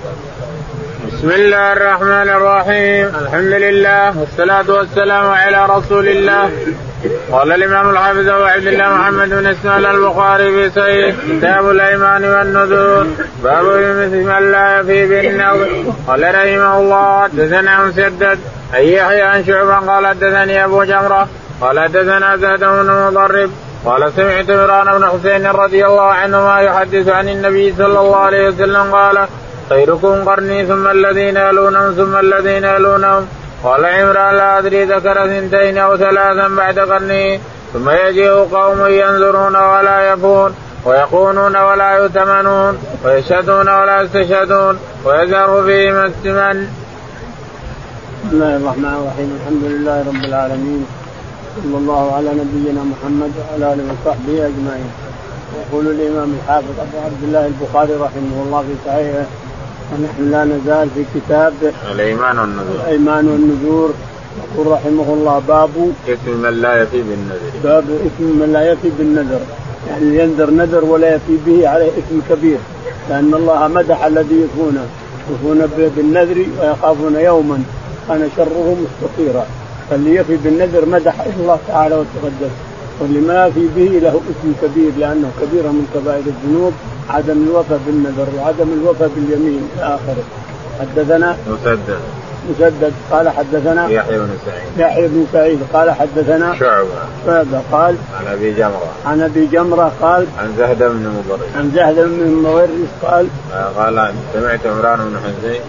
بسم الله الرحمن الرحيم الحمد لله والصلاة والسلام على رسول الله قال الإمام الحافظ أبو عبد الله محمد بن إسماعيل البخاري في صحيح كتاب الأيمان والنذور باب مثل من لا يفي بالنذر قال رحمه الله حدثنا مسدد أي يحيى عن شعبة قال حدثني أبو جمرة قال حدثنا زاد بن مضرب قال سمعت عمران بن حسين رضي الله عنهما يحدث عن النبي صلى الله عليه وسلم قال خيركم قرني ثم الذين يلونهم ثم الذين يلونهم قال عمران لا أدري ذكر اثنتين أو ثلاثا بعد قرني ثم يجيء قوم ينظرون ولا يفون ويقونون ولا يؤتمنون ويشهدون ولا يستشهدون ويزهر فيهم السمن. بسم الله الرحمن الرحيم الحمد لله رب العالمين صلى الله على نبينا محمد وعلى آله وصحبه أجمعين. يقول الإمام الحافظ أبو عبد الله البخاري رحمه الله في صحيحه ونحن لا نزال في كتاب الإيمان والنذور. الإيمان والنذور. يقول رحمه الله باب اسم من لا يفي بالنذر. باب اسم من لا يفي بالنذر. يعني ينذر نذر ولا يفي به عليه اسم كبير. لأن الله مدح الذي يفون يفون بالنذر ويخافون يوما كان شره مستطيرا. فاللي يفي بالنذر مدح الله تعالى وتقدس. واللي ما يفي به له اسم كبير لأنه كبيره من كبائر الذنوب عدم الوفاء بالنذر وعدم الوفاء باليمين إلى اخره حدثنا مسدد. مسدد. قال حدثنا يحيى بن سعيد. يحيى بن سعيد. قال حدثنا شعبة. شعبة. قال عن أبي جمرة. عن أبي جمرة قال عن زهد بن مضرب عن زهد بن مورس قال قال سمعت عمران بن حسين.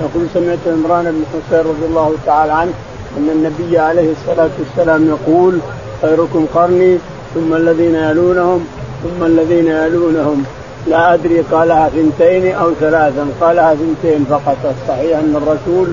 يقول سمعت عمران بن حسين رضي الله تعالى عنه أن النبي عليه الصلاة والسلام يقول خيركم قرني ثم الذين يلونهم ثم الذين يلونهم. لا أدري قالها ثنتين أو ثلاثا. قالها ثنتين فقط الصحيح أن الرسول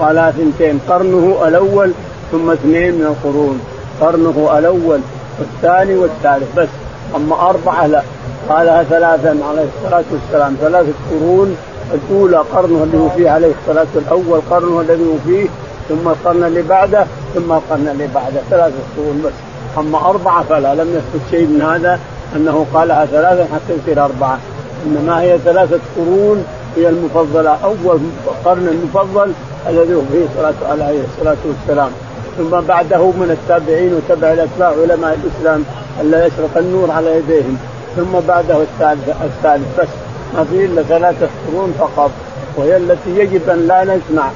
قالها ثنتين. قرنه الأول ثم اثنين من القرون. قرنه الأول والثاني والثالث. بس أما أربعة لا. قالها ثلاثا عليه الصلاة والسلام. ثلاثة قرون الأولى قرنه اللي هو فيه عليه الصلاة الأول قرنه الذي هو فيه ثم القرن اللي بعده ثم القرن اللي بعده. ثلاثة قرون بس. اما أربعة فلا لم يثبت شيء من هذا أنه قالها ثلاثا حتى يصير أربعة. إنما هي ثلاثة قرون هي المفضلة أول قرن المفضل الذي هو فيه صلاه عليه الصلاة والسلام. ثم بعده من التابعين وتبع الأتباع علماء الإسلام الا يشرق النور على يديهم. ثم بعده الثالث الثالث بس ما في إلا ثلاثة قرون فقط وهي التي يجب أن لا نسمع.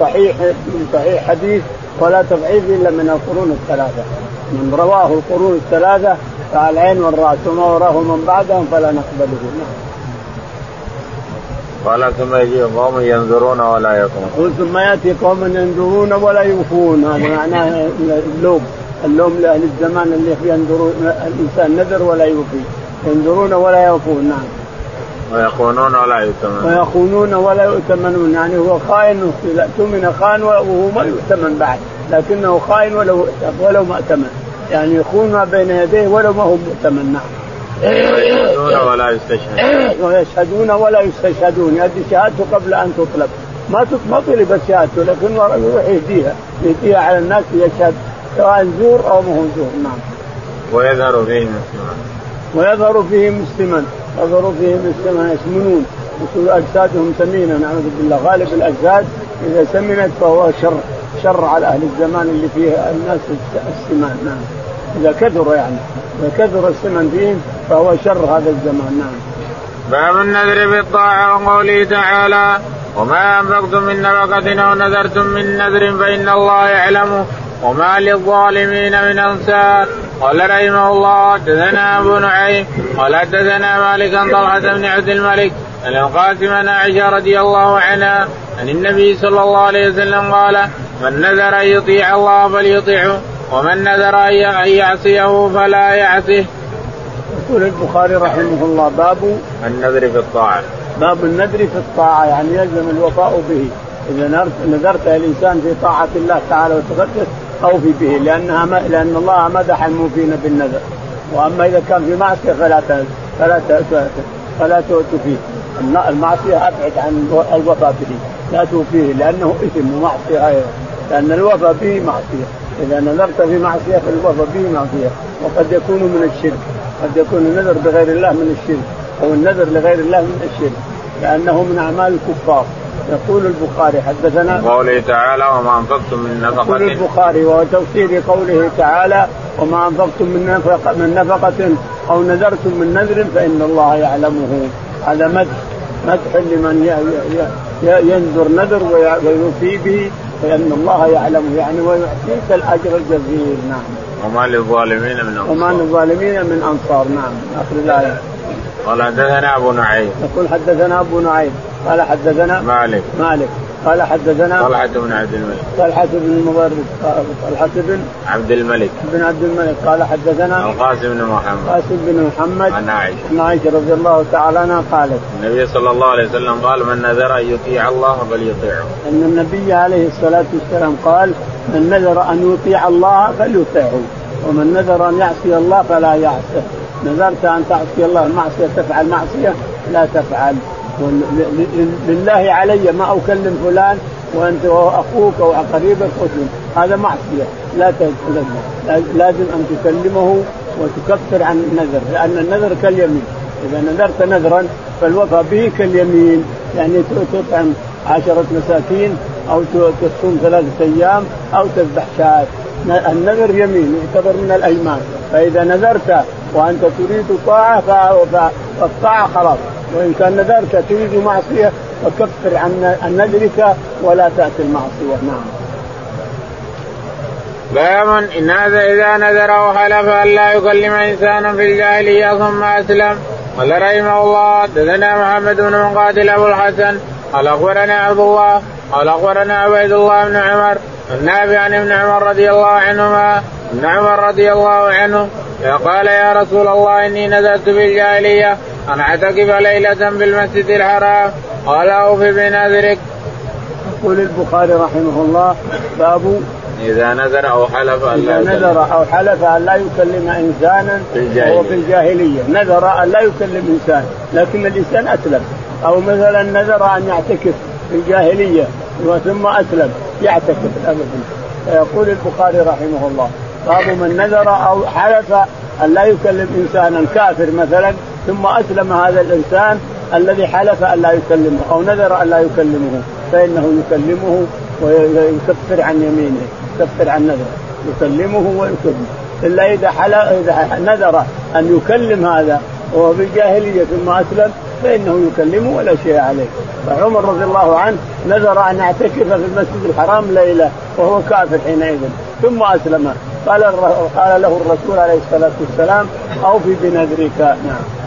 صحيح صحيح حديث ولا تضعيف إلا من القرون الثلاثة. من رواه القرون الثلاثة فعلى العين والرأس وما وراه من بعدهم فلا نقبله. قال ثم يجي قوم ينظرون ولا يقومون. يقول ثم يأتي قوم ينظرون ولا يوفون. هذا معناه اللوم. اللوم لأهل الزمان اللي ينظرون الإنسان نذر ولا يوفي. ينظرون ولا يوفون. نعم. ويخونون ولا يؤتمنون. ويخونون ولا يؤتمنون. يعني هو خائن اؤتمن خان وهو ما يؤتمن بعد. لكنه خائن ولو ولو ما ائتمن يعني يخون ما بين يديه ولو ما هو مؤتمن. نعم. يشهدون ولا يستشهدون ويشهدون ولا يستشهدون. يؤدي شهادته قبل أن تطلب. ما ما طلبت شهادته لكن يروح يهديها. يهديها على الناس يشهد سواء زور أو ما هو زور. نعم. ويظهر فيه مسلما ويظهر فيه مسلما يظهر فيه مسلما يسمنون. يكون أجسادهم سمينة نعوذ بالله. غالب الأجساد إذا سمنت فهو شر شر على أهل الزمان اللي فيه الناس السمان نعم. إذا كثر يعني إذا كثر السمن فيهم فهو شر هذا الزمان نعم. باب النذر بالطاعة وقوله تعالى وما أنفقتم من نفقة أو نذرتم من نذر فإن الله يعلمه وما للظالمين من أنصار. قال رحمه الله حدثنا أبو نعيم قال حدثنا مالك عن طلحة بن عبد الملك عن القاسم عن عائشة رضي الله عنها عن النبي صلى الله عليه وسلم قال من نذر أن يطيع الله فليطيعه ومن نذر أن يعصيه فلا يعصيه. يقول البخاري رحمه الله باب النذر في الطاعة. باب النذر في الطاعة يعني يلزم الوفاء به إذا نذرت الإنسان في طاعة الله تعالى وتقدس اوفي به لأنها م... لأن الله مدح الموفين بالنذر. وأما إذا كان في معصية فلا ت... فلا ت... فلا تؤتوا فيه. المعصية أبعد عن الوفاء به لا توفيه لأنه إثم ومعصية أيضا لأن الوفاء به معصية. إذا نذرت في معصية فالوفاء به معصية. وقد يكون من الشرك. قد يكون النذر بغير الله من الشرك أو النذر لغير الله من الشرك. لأنه من أعمال الكفار. يقول البخاري حدثنا قوله تعالى وما أنفقتم من نفقة يقول البخاري وهو تفسير قوله تعالى وما أنفقتم من نفقه من نفقة أو نذرتم من نذر فإن الله يعلمه هذا مدح مدح لمن ينذر نذر ويوفي به فإن الله يعلمه يعني ويعطيك الأجر الجزيل نعم. وما للظالمين من أنصار. وما للظالمين من أنصار نعم اخر الآية. قال حدثنا أبو نعيم. يقول حدثنا أبو نعيم قال حدثنا مالك. مالك. قال حدثنا طلحة بن عبد الملك. طلحة بن المبارك طلحة بن عبد الملك. بن عبد الملك. قال حدثنا القاسم بن محمد. القاسم بن محمد عن عائشة. عن عائشة رضي الله تعالى عنها قالت النبي صلى الله عليه وسلم قال من نذر أن يطيع الله فليطيعه. أن النبي عليه الصلاة والسلام قال من نذر أن يطيع الله فليطيعه ومن نذر أن يعصي الله فلا يعصه نذرت أن تعصي الله المعصية تفعل معصية لا تفعل. لله علي ما أكلم فلان وأنت أخوك أو قريبك اسلم هذا معصية. لا لازم أن تكلمه وتكفر عن النذر لأن النذر كاليمين. إذا نذرت نذرا فالوفاء به كاليمين. يعني تطعم عشرة مساكين أو تصوم ثلاثة أيام أو تذبح شاة. النذر يمين يعتبر من الأيمان. فإذا نذرت وأنت تريد طاعة فالطاعة خلاص. وإن كان نذرك تريد معصية فكفر عن نذرك ولا تأتي المعصية نعم. باب هذا إذا نذر أو حلف أن لا يكلم انسانا في الجاهلية ثم أسلم قال رحمه الله حدثنا محمد بن مقاتل أبو الحسن قال أخبرنا عبد الله قال أخبرنا عبيد الله بن عمر النافع عن ابن عمر رضي الله عنهما ابن عمر رضي الله عنه قال يا رسول الله إني نذرت في الجاهلية أن اعتكف ليله بالمسجد الحرام. قال أوف بنذرك. يقول البخاري رحمه الله باب إذا نذر أو حلف أن لا إذا نذر أو حلف أن لا يكلم إنسانا وهو في الجاهلية. نذر أن لا يكلم إنسان لكن الإنسان أسلم. أو مثلا نذر أن يعتكف في الجاهلية ثم أسلم. يعتكف أبدا فيقول البخاري رحمه الله باب من نذر أو حلف أن لا يكلم إنسانا كافر مثلا ثم أسلم هذا الإنسان الذي حلف أن لا يكلمه أو نذر أن لا يكلمه فإنه يكلمه ويكفر عن يمينه يكفر عن نذره يكلمه ويكلمه إلا إذا حل... إذا نذر أن يكلم هذا وهو في الجاهليه ثم أسلم فإنه يكلمه ولا شيء عليه. فعمر رضي الله عنه نذر أن يعتكف في المسجد الحرام ليلة وهو كافر حينئذ ثم أسلم. قال قال له الرسول عليه الصلاة والسلام أوفي بنذرك. نعم.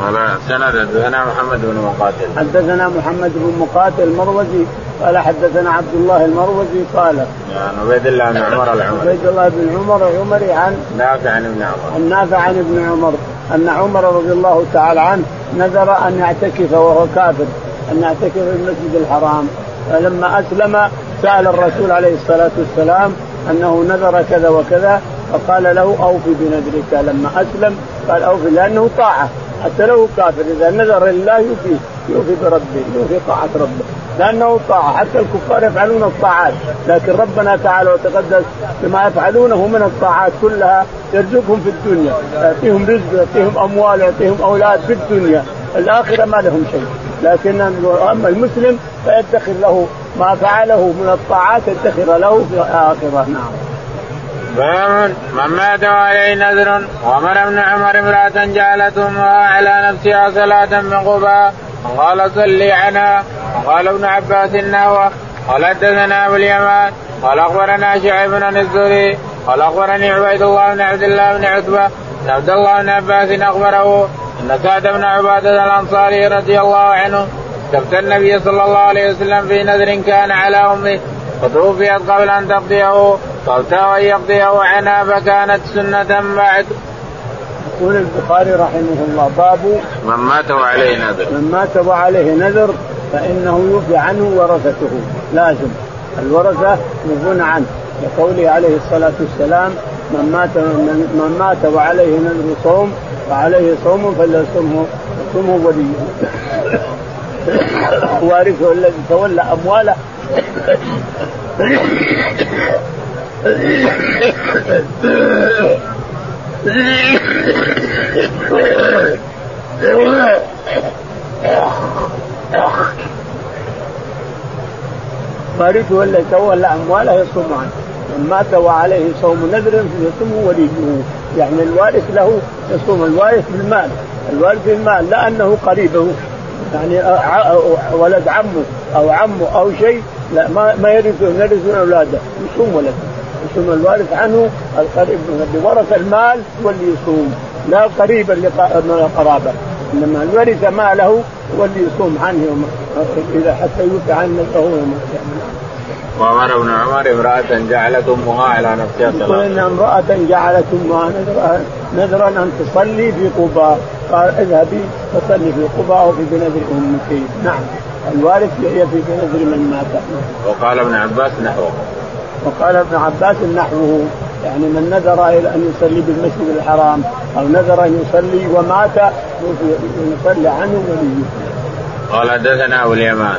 قال سند حدثنا محمد بن مقاتل. حدثنا محمد بن مقاتل المروزي قال حدثنا عبد الله المروزي قال عن عبيد الله بن عمر العمري. عبيد الله بن عمر العمري عن نافع عن ابن عمر. عن نافع عن ابن عمر أن عمر رضي الله تعالى عنه نذر أن يعتكف وهو كافر أن يعتكف في المسجد الحرام. فلما أسلم سأل الرسول عليه الصلاة والسلام أنه نذر كذا وكذا فقال له اوفي بنذرك. لما أسلم قال اوفي لأنه طاعة. حتى لو كافر إذا نذر لله يوفي يوفي بربه يوفي طاعة ربه. لأنه طاعة حتى الكفار يفعلون الطاعات. لكن ربنا تعالى وتقدس بما يفعلونه من الطاعات كلها يرزقهم في الدنيا. يعطيهم رزق يعطيهم أموال يعطيهم أولاد في الدنيا. الآخرة ما لهم شيء. لكن أما المسلم فيدخر له ما فعله من الطاعات يدخر له في الآخرة. نعم. باب من مات وعليه نذر وأمر ابن عمر امرأة جعلت أمها على نفسها صلاة من قباء قال صلي عنها قال ابن عباس النهوى قال حدثنا أبو اليمان قال أخبرنا شعيب بن الزهري قال أخبرني عبيد الله بن عبد الله بن عتبة عبد الله بن عباس أخبره أن سعد بن عبادة الأنصاري رضي الله عنه استفتى النبي صلى الله عليه وسلم في نذر كان على أمه فتوفيت قبل أن تقضيه. قلتها ان يقضيه عنها فكانت سنة بعد. يقول البخاري رحمه الله باب من مات وعليه نذر. من مات وعليه نذر فإنه يوفي عنه ورثته. لازم. الورثة يوفون عنه. لقوله عليه الصلاة والسلام من مات من مات وعليه نذر صوم فعليه صوم فليصمه يصومه وليه. وارثه الذي تولى أمواله. وارثه ولا يتولى أمواله يصوم عنه من مات وعليه صوم نذر يصوم وليه يعني الوارث له يصوم الوارث بالمال. الوارث بالمال لا أنه قريبه. يعني ولد عمه أو عمه أو شيء لا ما ما يرثون أولاده. يصوم ولده. يصوم الوارث عنه القريب اللي ورث المال هو اللي يصوم لا من القرابة. إنما الورث ماله هو اللي يصوم عنه. يوم إذا حتى يوفي عنه فهو وامر ابن عمر امرأة جعلت أمها على نفسها. يقول إن امرأة جعلت أمها نذرا أن تصلي في قباء. قال اذهبي فصلي في قباء وفي بنذر أمك. نعم. الوارث هي في بنذر من مات. وقال ابن عباس نحوه. وقال ابن عباس نحوه يعني من نذر إلى أن يصلي بالمسجد الحرام أو نذر أن يصلي ومات يصلي عنه وليه. قال حدثنا أبو اليمان.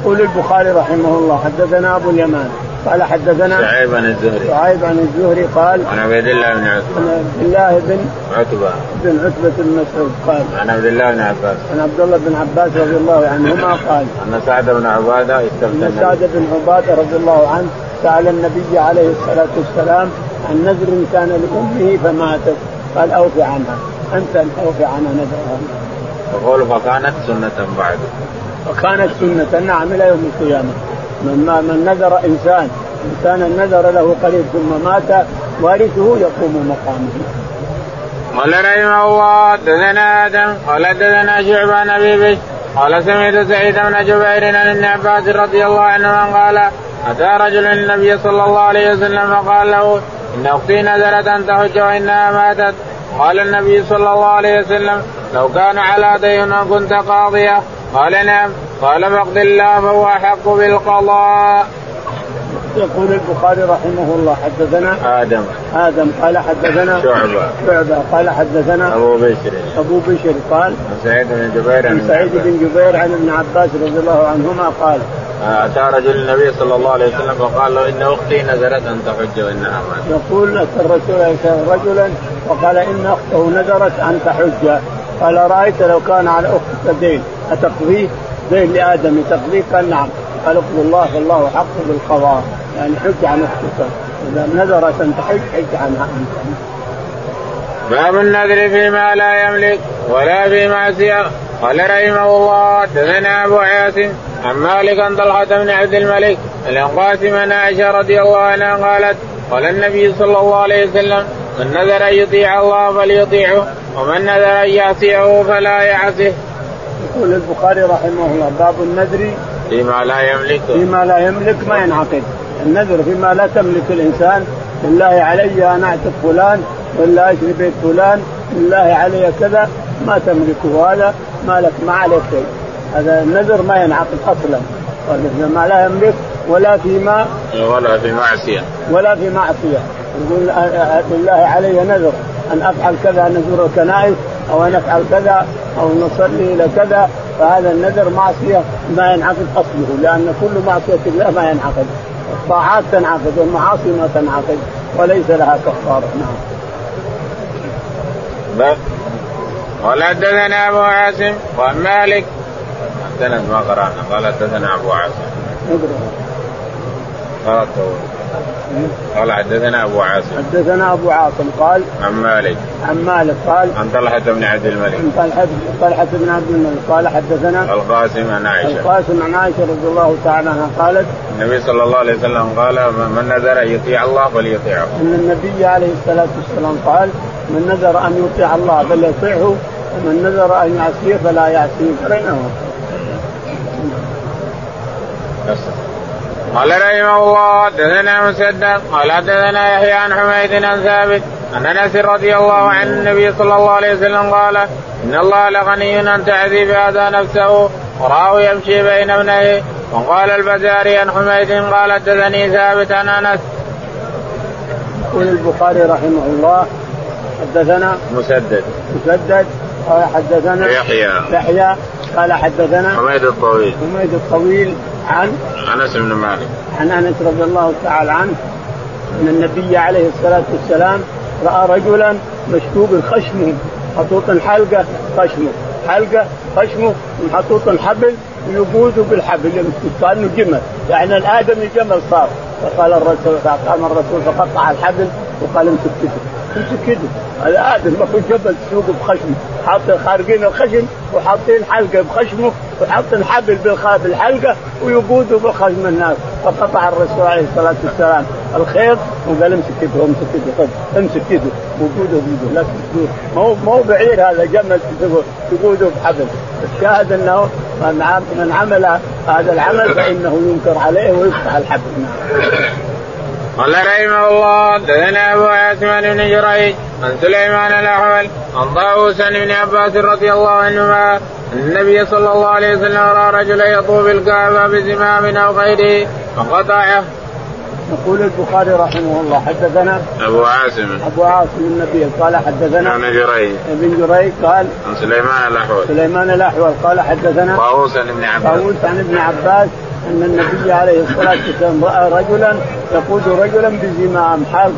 يقول البخاري رحمه الله حدثنا أبو اليمان. قال حدثنا شعيب عن الزهري. شعيب عن الزهري قال عن عبيد الله بن عتبة. عن عبد الله بن عتبة. بن عتبة بن مسعود قال عن عبد الله بن عباس. عن عبد الله بن عباس رضي الله عنهما قال أن سعد بن عبادة استفتى أن سعد بن عبادة رضي الله عنه سأل النبي عليه الصلاة والسلام عن نذر كان لأمه فماتت. قال أوفي عنها أنت أوفي عنها نذرها. يقول فكانت سنة بعد. وكانت سنة. نعم إلى يوم القيامة. من, ما من نذر إنسان إنسان نذر له قريب ثم مات وارثه يقوم مقامه. قال رحمه الله حدثنا آدم قال حدثنا شعبه عن أبي بش قال سمعت سعيد بن جبير عن ابن عباس رضي الله عنه قال أتى رجل النبي صلى الله عليه وسلم فقال له إن أختي نذرت أن تحج وإنها ماتت. قال النبي صلى الله عليه وسلم لو كان على دين كنت قاضية. قال نعم. قال فاقض الله فهو أحق بالقضاء. يقول البخاري رحمه الله حدثنا آدم. آدم قال حدثنا شعبة. شعبة قال حدثنا أبو بشر. أبو بشر قال عن سعيد بن جبير عن سعيد بن جبير عن ابن عباس رضي الله عنهما قال أتى رجل النبي صلى الله عليه وسلم فقال له إن أختي نذرت أن تحج وإنها ماتت. يقول اتى الرسول رجلا وقال إن أخته نذرت أن تحج. قال رأيت لو كان على أختك دين أتقضيه؟ دين لآدم تقضيه؟ قال نعم. قال اقض الله فالله حق بالقضاء. يعني حج عن أختك إذا نذرت ان تحج حج عنها انت باب النذر فيما لا يملك ولا في معصيه قال رحمه الله حدثنا أبو عاصم عن مالك عن طلحة بن عبد الملك عن قاسم عن عائشة رضي الله عنها قالت قال النبي صلى الله عليه وسلم من نذر أن يطيع الله فليطيعه ومن نذر أن يعصيه فلا يعصيه. يقول البخاري رحمه الله باب النذر فيما لا يملك. فيما لا يملك ما ينعقد. النذر فيما لا تملك الإنسان. بالله علي ان أعتق فلان ولا أشري بيت فلان بالله علي كذا. ما تملكه هذا ما لك ما عليك شيء. هذا النذر ما ينعقد أصلا. ما لا يملك ولا فيما ولا في معصية. ولا في معصية. يقول بالله علي نذر. أن أفعل كذا أن نزور الكنائس أو أن أفعل كذا أو نصلي إلى كذا. فهذا النذر معصية ما ينعقد أصله لأن كل معصية الله ما ينعقد. الطاعات تنعقد والمعاصي ما تنعقد وليس لها كفاره نعم. قال حدثنا أبو عاصم قال مالك. سند ما قرأنا قال حدثنا أبو عاصم. قال قال حدثنا أبو عاصم. حدثنا أبو عاصم قال عن مالك. عن مالك قال عن طلحة بن عبد الملك. عن طلحة طلحة بن عبد الملك قال حدثنا القاسم عن عائشة. القاسم عن عائشة رضي الله تعالى عنها قالت النبي صلى الله عليه وسلم قال من نذر أن يطيع الله فليطيعه. إن النبي عليه الصلاة والسلام قال من نذر أن يطيع الله فليطيعه ومن نذر أن يعصيه فلا يعصيه بينهما. قال رحمه الله حدثنا مسدد قال حدثنا يحيى عن حميد عن ثابت عن أنس رضي الله عن النبي صلى الله عليه وسلم قال إن الله لغني عن تعذيب هذا نفسه وراه يمشي بين ابنيه. وقال البزاري عن حميد قال حدثني ثابت عن أنس. يقول البخاري رحمه الله حدثنا مسدد. مسدد قال حدثنا يحيى. يحيى قال حدثنا حميد الطويل. حميد الطويل عن أنس بن مالك. عن أنس رضي الله تعالى عنه أن النبي عليه الصلاة والسلام رأى رجلا مشكوب خشمه محطوط حلقة خشمه حلقة خشمه محطوط حبل ويقودوا بالحبل كانه جمل يعني الآدمي جمل صار. فقال الرسول فقام الرسول فقطع الحبل وقال امسك كده امسك كده الادم ما جبل تسوقه بخشمه حاط خارقين الخشم وحاطين حلقة بخشمه وحاطين حبل بالحلقة ويقودوا بخشم الناس. فقطع الرسول عليه الصلاة والسلام الخيط وقال امسك كده امسك كده امسك كده. وقوده بيده لا تسوق ما هو ما هو بعير هذا جمل تقوده بحبل. الشاهد إنه من عمل هذا العمل فإنه ينكر عليه ويقطع الحبل. قال رحمه الله حدثنا أبو عثمان بن جريج عن سليمان الأحول عن طاووس ابن عباس رضي الله عنهما النبي صلى الله عليه وسلم رأى رجلا يطوف الكعبه بزمام أو غيره فقطعه. يقول البخاري رحمه الله حدثنا أبو عاصم. أبو عاصم النبي قال حدثنا ابن جريج. ابن جريج قال عن سليمان الأحول. سليمان الأحول قال حدثنا طاووس ابن عباس. طاووس عن ابن عباس إن النبي عليه الصلاة والسلام رأى رجلا يقود رجلا بزمام حالق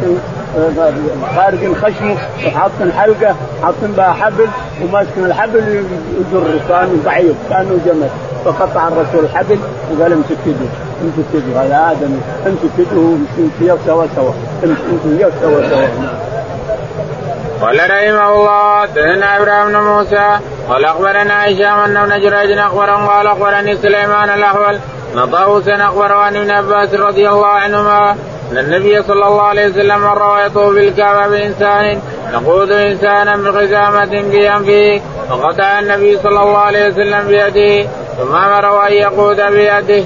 خارج خشمه وحاط حلقة حاط بها حبل وماسك الحبل يجر كانه ضعيف كانه جمل. فقطع الرسول الحبل وقال امسك كده امسك كده هذا آدم امسك كده وامسك سوا سوا امسك سوا سوا. قال رحمه الله حدثنا إبراهيم بن موسى قال أخبرنا هشام ابن جريج أخبرهم قال أخبرني سليمان الاحول ان طاووسا أخبر عن ابن عباس رضي الله عنهما أن النبي صلى الله عليه وسلم مر ويطوف بالكعبة بإنسان يقود إنسانا بخزامة بانفه فقطع النبي صلى الله عليه وسلم بيده ثم امره أن يقود بيده.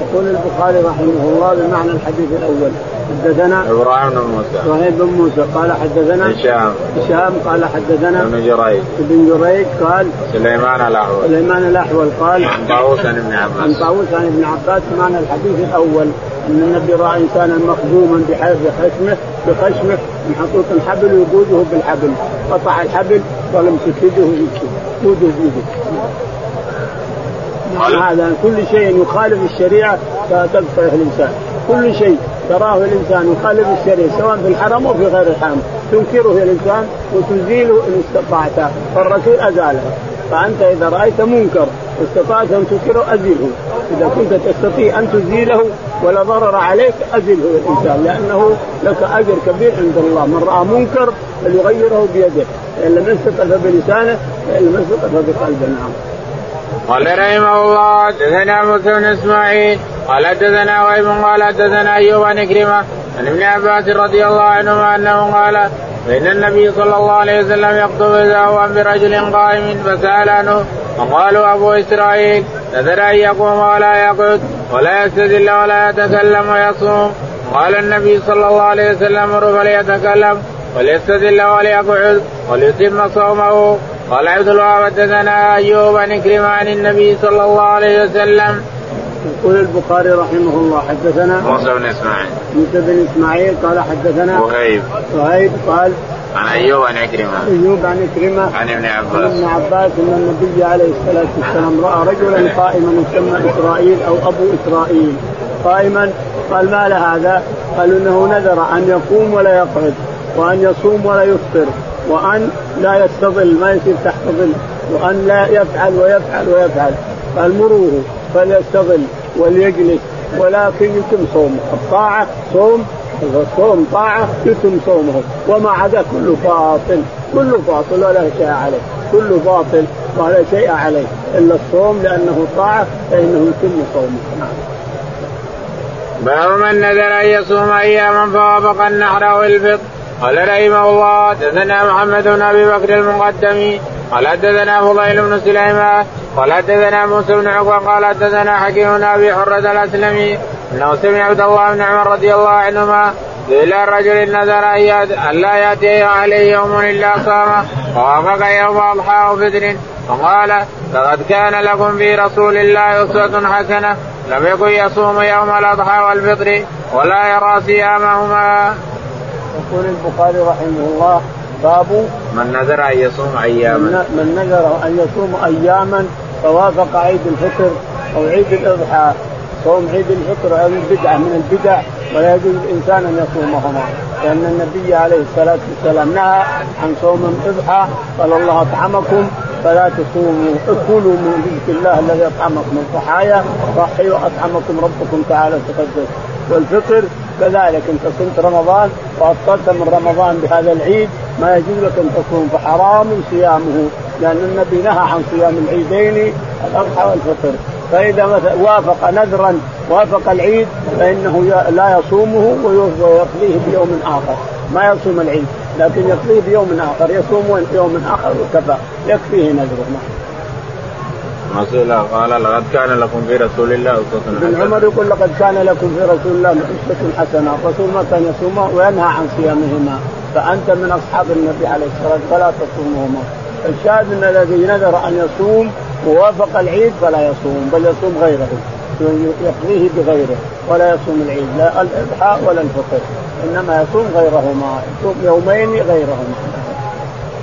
يقول البخاري رحمه الله بمعنى الحديث الأول حدثنا إبراهيم بن موسى. إبراهيم بن موسى. قال حدثنا هشام. هشام قال حدثنا ابن جريج. ابن جريج قال سليمان الأحول. سليمان الأحول قال عن طاووس عن ابن عباس. عن طاووس عن ابن عباس بمعنى الحديث الأول أن النبي رأى إنسانا مخزوما بخشمه بخشمه محطوط الحبل ويقوده بالحبل. قطع الحبل قال امسك يده يده بيده هذا كل شيء يخالف الشريعة فتقطعه الإنسان. كل شيء. تراه الإنسان يخالف الشريعة سواء في الحرم أو في غير الحرم. تنكره الإنسان وتزيله إن استطعت. فالرسول أزاله. فأنت إذا رأيت منكر واستطعت أن تنكره أزله. إذا كنت تستطيع أن تزيله ولا ضرر عليك أزله الإنسان لأنه لك أجر كبير عند الله. من رأى منكر فليغيره بيده. ان لم يستطع فبلسانه فإن لم يستطع فبقلبه. نعم. قال رحمه الله حدثنا موسى بن إسماعيل قال حدثنا وهيب قال حدثنا أيوب عن كريمه عن ابن عباس رضي الله عنهما أنه قال فان النبي صلى الله عليه وسلم يخطب إذا هو برجل قائم فسأل عنه فقالوا أبو إسرائيل نذر أن يقوم ولا يقعد ولا يستدل ولا يتكلم ويصوم قال النبي صلى الله عليه وسلم فليتكلم وليستدل وليقعد وليتم صومه قال عبد الله حدثنا أيوب عن عن النبي صلى الله عليه وسلم. يقول البخاري رحمه الله حدثنا موسى بن إسماعيل. موسى بن إسماعيل قال حدثنا وهيب. وهيب قال عن أيوب عن عكرمه. أيوب عن عكرمه. عن ابن عباس. عن ابن عباس أن النبي عليه الصلاة والسلام رأى رجلا قائما يسمى إسرائيل أو أبو إسرائيل قائما قال ما لهذا؟ قالوا إنه نذر أن يقوم ولا يقعد وأن يصوم ولا يفطر وأن لا يستظل ما يصير تحت ظل وأن لا يفعل ويفعل ويفعل قال مروه فليستظل وليجلس ولكن يتم صومه. الطاعة صوم الصوم طاعة يتم صومه. وما عدا كله باطل كله باطل ولا شيء عليه. كله باطل ولا شيء عليه. إلا الصوم لأنه طاعة فإنه يتم صومه. نعم. باب من نذر أن يصوم أياما فوافق النحر أو الفطر. قال رحمه الله حدثنا محمد بن أبي بكر المقدمي. قال حدثنا فضيل بن سليمان. قال حدثنا موسى بن عقبة قال حدثنا حكيم بن أبي حرة الأسلمي انه سمع عبد الله بن عمر رضي الله عنهما إلى الرجل نذر أن لا يأتي عليه يوم إلا صام فوافق يوم أضحى وفطر فقال لقد كان لكم في رسول الله أسوة حسنة. لم يكن يصوم يوم الأضحى والفطر ولا يرى صيامهما. يقول البخاري رحمه الله باب من نذر أن يصوم أياما. من نذر أن يصوم أياما فوافق عيد الفطر أو عيد الأضحى. صوم عيد الفطر هذه بدعه من البدع ولا يجوز الإنسان أن يصومهما لأن النبي عليه الصلاة والسلام نهى عن صوم الأضحى قال الله اطعمكم فلا تصوموا كلوا من رزق الله الذي أطعمكم الضحايا ضحيوا أطعمكم ربكم تعالى تقدس والفطر كذلك أنت صمت رمضان وأفطرت من رمضان بهذا العيد ما يجوز لك أن تصوم فحرام صيامه. لأن النبي نهى عن صيام العيدين الأضحى والفطر. فإذا مثلا وافق نذرا وافق العيد فإنه لا يصومه ويقضيه بيوم آخر. ما يصوم العيد لكن يقضيه بيوم آخر. يصوم يوم آخر وكفى. يكفيه نذره. مسئلة قال لقد كان لكم في رسول الله أسوة حسنة. ابن عمر يقول لقد كان لكم في رسول الله أسوة حسنة، الرسول ما كان يصوم وينهى عن صيامهما، فأنت من أصحاب النبي عليه الصلاة والسلام فلا تصومهما. الشاهد أن الذي نذر أن يصوم ووافق العيد فلا يصوم بل يصوم غيره يقضيه بغيره ولا يصوم العيد لا الإضحى ولا الفطر إنما يصوم غيرهما يصوم يومين غيرهما.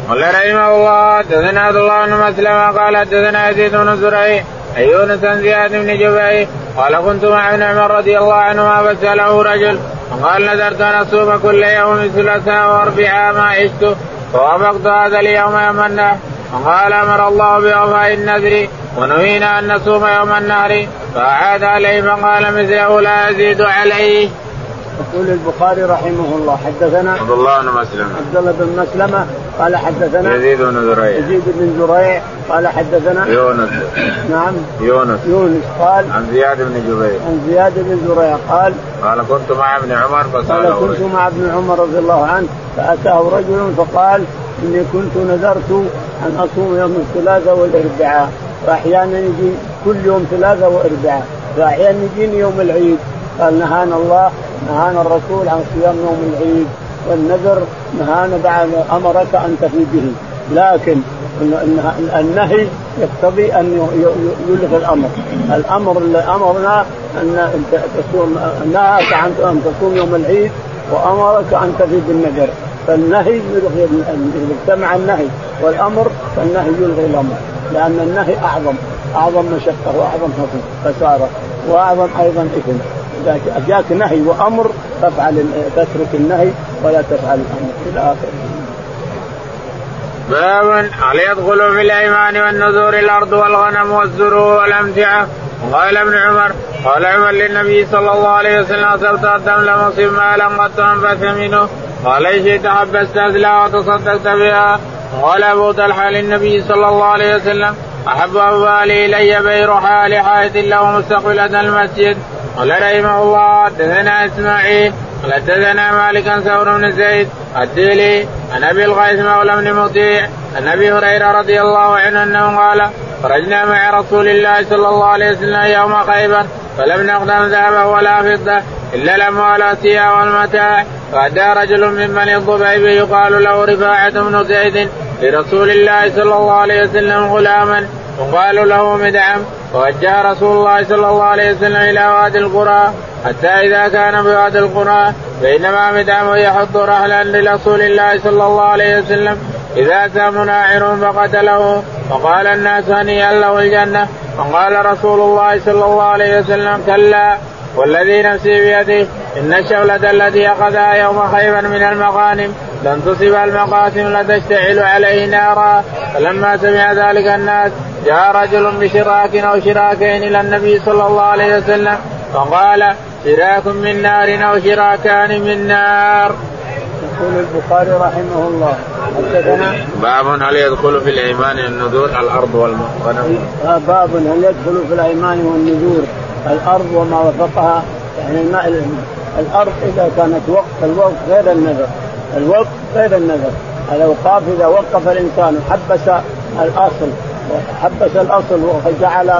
قال رحمه الله حدثنا عبد الله بن مسلم قال حدثنا يزيد بن زريع عن يونس زياد بن جبير قال كنت مع ابن عمر رضي الله عنهما فسأله رجل وقال نذرت أن أصوم كل يوم ثلاثاء واربعاء ما عشت فوافقت هذا اليوم يوم النهر وقال أمر الله بوفاء النذر ونهينا أن نصوم يوم النهر فأعاد عليه فقال مثله لا يزيد عليه. يقول البخاري رحمه الله حدثنا عبد الله بن مسلمة. عبد الله بن مسلمة قال حدثنا يزيد بن زريع. يزيد بن زريع قال حدثنا يونس. نعم. يونس. يونس قال عن زياد بن جبير. عن زياد بن زريع قال قال كنت مع ابن عمر فسأله قال كنت مع ابن عمر رضي الله عنه فأتاه رجل فقال إني كنت نذرت أن أصوم يوم الثلاثاء والأربعاء فأحيانا يجي كل يوم ثلاثاء وأربعاء وأحيانا يجيني يوم العيد. قال نهانا الله نهانا الرسول عن صيام يوم العيد والنذر نهانا بعد أمرك أن تفي به. لكن النهي يقتضي أن يلغي الأمر. الأمر اللي أمرنا أن تصوم نهاك عن أن تصوم يوم العيد وأمرك أن تفي بالنذر. فالنهي يلغي اجتمع النهي والأمر فالنهي يلغي الأمر. لأن النهي أعظم أعظم مشقة وأعظم خسارة وأعظم أيضا إثم. جاك نهي وأمر تفعل تترك النهي ولا تفعل الأمر. إلى آخره. باب هل يدخل في الأيمان والنذور الأرض والغنم والزروع والأمتعة؟ قال ابن عمر قال عمر للنبي صلى الله عليه وسلم أصبت الدم لم أصب مالا قد انبت منه. قال إيش شئت حبست ازلا وتصدقت بها. قال أبو طلحة للنبي صلى الله عليه وسلم أحب اموالي إلي بير حال حائط له مستقبلة المسجد. قال رحمه الله حدثنا إسماعيل قال حدثنا مالك عن ثور بن زيد الديلي عن أبي الغيث مولى بن مطيع عن أبي هريرة رضي الله عنه أنه قال خرجنا مع رسول الله صلى الله عليه وسلم يوم خيبر فلم نقدم ذهبا ولا فضة إلا الأموال والمتاع فأتى رجل من بني الضبيب يقال له رفاعة بن زيد لرسول الله صلى الله عليه وسلم غلاما وقالوا له مدعم ووجه رسول الله صلى الله عليه وسلم إلى وادي القرى حتى إذا كان بوادي القرى بينما مدعم يحض رحلا لرسول الله صلى الله عليه وسلم. إذا سام ناعر فقتله وقال الناس هنيئا له الجنة. وقال رسول الله صلى الله عليه وسلم كلا والذي نفسي بيده إن الشولة التي أخذها يوم خيبر من المغانم. لن تصب المقاسم لتشتعل عليه نارا فلما سمع ذلك الناس جاء رجل بشراك أو شراكين إلى النبي صلى الله عليه وسلم فقال شراك من نار أو شراكان من نار. يقول البخاري رحمه الله حدثنا باب هل يدخل في الأيمان النذور الأرض والغنم؟ باب هل يدخل في الأيمان والنذور الأرض وما وفقها يعني الماء الأرض إذا كانت وقف الوقف غير النذر الوقف غير النذر الأوقاف إذا وقف الإنسان حبس الأصل حبس الأصل وجعل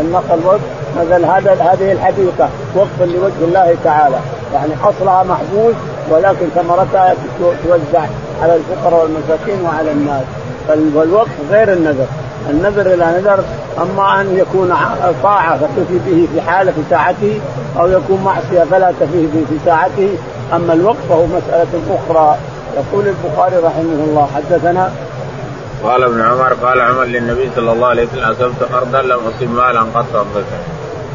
النقل وقف مثل هذا هذه الحديقه وقفا لوجه الله تعالى. يعني أصلها محبوس ولكن ثمرتها توزع على الفقراء والمساكين وعلى الناس. فالوقف غير النذر. النذر إلى نذر أما أن يكون طاعة فتفي به في حاله في ساعته أو يكون معصية فلا تفيه به في ساعته. أما الوقف فهو مسألة أخرى. يقول البخاري رحمه الله حدثنا قال ابن عمر قال عمر للنبي صلى الله عليه وسلم أصبت أرضا لم أصب مالا قد صدقت.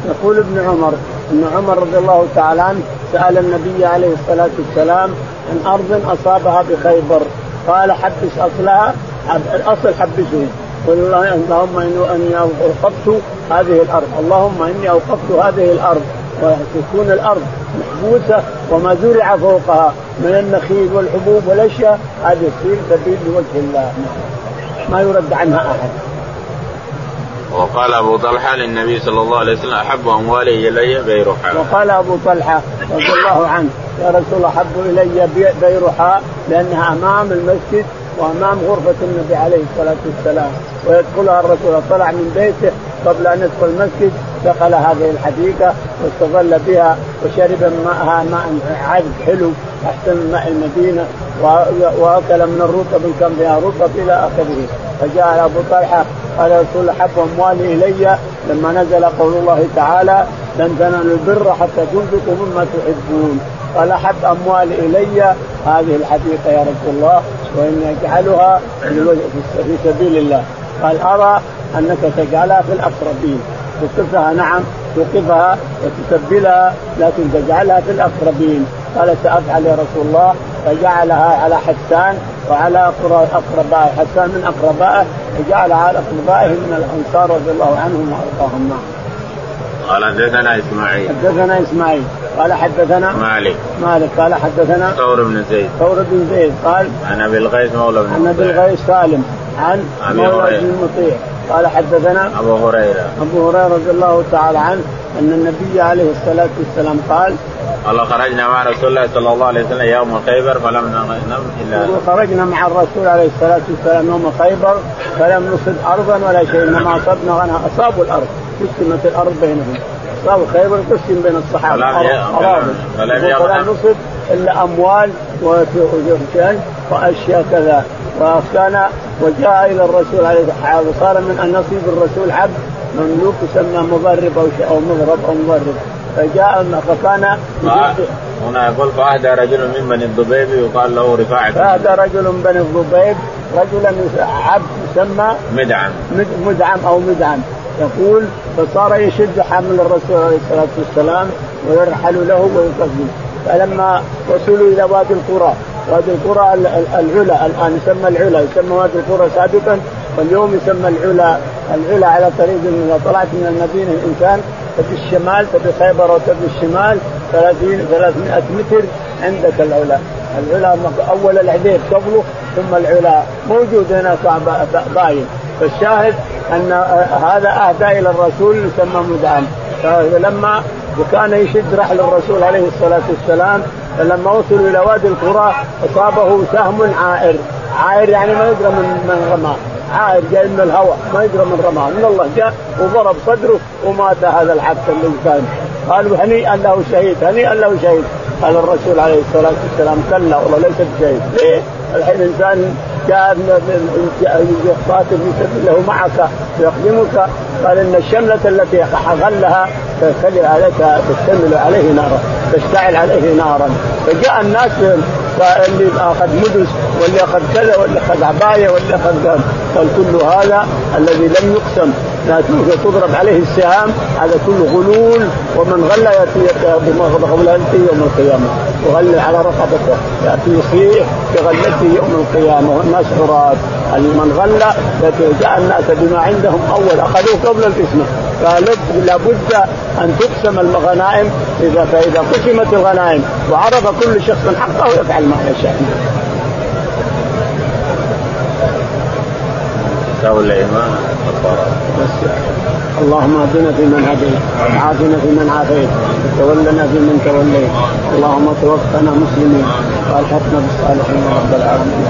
يقول ابن عمر إن عمر رضي الله تعالى عنه سأل النبي عليه الصلاة والسلام عن أرض أصابها بخيبر. قال حبس أصلها الأصل حبسه. قل اللهم إني أوقفت هذه الأرض. اللهم إني أوقفت هذه الأرض. وتكون الأرض محبوسة وما زرع فوقها من النخيل والحبوب والأشياء هذه تصير سبيل لوجه الله ما يرد عنها أحد. وقال أبو طلحة للنبي صلى الله عليه وسلم أحب أموالي إلي بيرحاء. وقال أبو طلحة رضي الله عنه يا رسول الله أحب إلي بيرحاء لأنها أمام المسجد وأمام غرفة النبي عليه الصلاة والسلام ويدخلها الرسول طلع من بيته قبل أن يدخل المسجد دخل هذه الحديقة واستظل بها وشرب ماءها ماء عذب حلو احسن ماء المدينة وأكل من الرطب ان كان فيها رطب إلى آخره. فجاء أبو طلحة قال رسول حب أموالي إلي. لما نزل قول الله تعالى لن تنالوا البر حتى تنفقوا مما تحبون. قال احب أموالي إلي. هذه الحديقة يا رسول الله واني اجعلها في سبيل الله. قال أرى أنك تجعلها في الأقربين. توقفها نعم توقفها وتسبلها لكن تجعلها في الأقربين. قال سأفعل يا رسول الله فجعلها على حسان وعلى أقربائه حسان من أقربائه وجعلها على أقربائه من الأنصار رضي الله عنهم وأرضاهم. معه. قال حدثنا إسماعيل. حدثنا إسماعيل. قال حدثنا مالك. مالك. قال حدثنا ثور بن زيد. ثور بن زيد. قال عن أبي الغيث مولى بن عن أبي الغيث سالم عن مولى بن المطيع قال حدثنا أبو هريرة. أبو هريرة رضي الله تعالى عنه أن النبي عليه الصلاة والسلام قال قال خرجنا مع رسول الله صلى الله عليه وسلم يوم خيبر فلم ننم إلا خرجنا مع الرسول عليه الصلاة والسلام يوم خيبر فلم نصب أرضا ولا شيء إنما أصبنا غنى أصابوا الأرض قسمت الأرض بينهم. أصابوا خيبر قسم بين الصحابة. فلم فلم نصب إلا أموال وأشياء كذا. وكان وجاء إلى الرسول عليه الصلاة والسلام. صار من نصيب الرسول عبد مملوك يسمى مضرب أو أو مضرب أو مضرب. فجاء فكان هنا يقول فأهدى رجل من بني الضبيب يقال له رفاعة فأهدى رجل من بني الضبيب. رجلا عبد يسمى مدعم. مدعم أو مدعم. يقول فصار يشد حمل الرسول عليه الصلاة والسلام ويرحل له ويقدم. فلما وصلوا إلى وادي القرى وادي القرى العلا الآن يسمى العلا يسمى وادي القرى سابقا واليوم يسمى العلا. العلا على طريق إذا طلعت من المدينة الإنسان تبي الشمال تبي خيبر وتبي الشمال 30 300 متر عندك العلا. العلا أول العذيب قبله ثم العلا. موجود هنا باين. فالشاهد أن هذا أهدى إلى الرسول يسمى مدعم. فلما وكان يشد رحل الرسول عليه الصلاة والسلام فلما وصلوا إلى وادي القرى أصابه سهم عائر. عائر يعني ما يدرى من من رماه. عائر جاي من الهواء ما يدرى من رماه. من الله جاء وضرب صدره ومات هذا العبد اللي كان قالوا هنيئا له شهيد هنيئا له شهيد. قال الرسول عليه الصلاة والسلام كلا والله ليس بشهيد. ليه؟ الحين إنسان جاء قاتل في الله معك يقدمك قال إن الشملة التي غلها تشتعل عليك تشتمل عليه نارا تشتعل عليه نارا. فجاء الناس اللي أخذ مدس واللي أخذ كذا واللي أخذ عباية واللي أخذ قال كل هذا الذي لم يقسم. لا تضرب عليه السهام هذا كله غلول ومن غل يأتي بغلته يوم القيامة. وغل على رقبته. يأتي يصيح بغلته يوم القيامة. والناس عراة من غل جاء الناس بما عندهم أول. أخذوه قبل القسمة. فلابد أن تقسم الغنائم إذا فاذا قسمت الغنائم وعرف كل شخص حقه يفعل ما يشاء. اللهم اهدنا فيمن هديت وعافنا فيمن عافيت وتولنا فيمن توليت. اللهم توفنا مسلمين وألحقنا بالصالحين رب العالمين.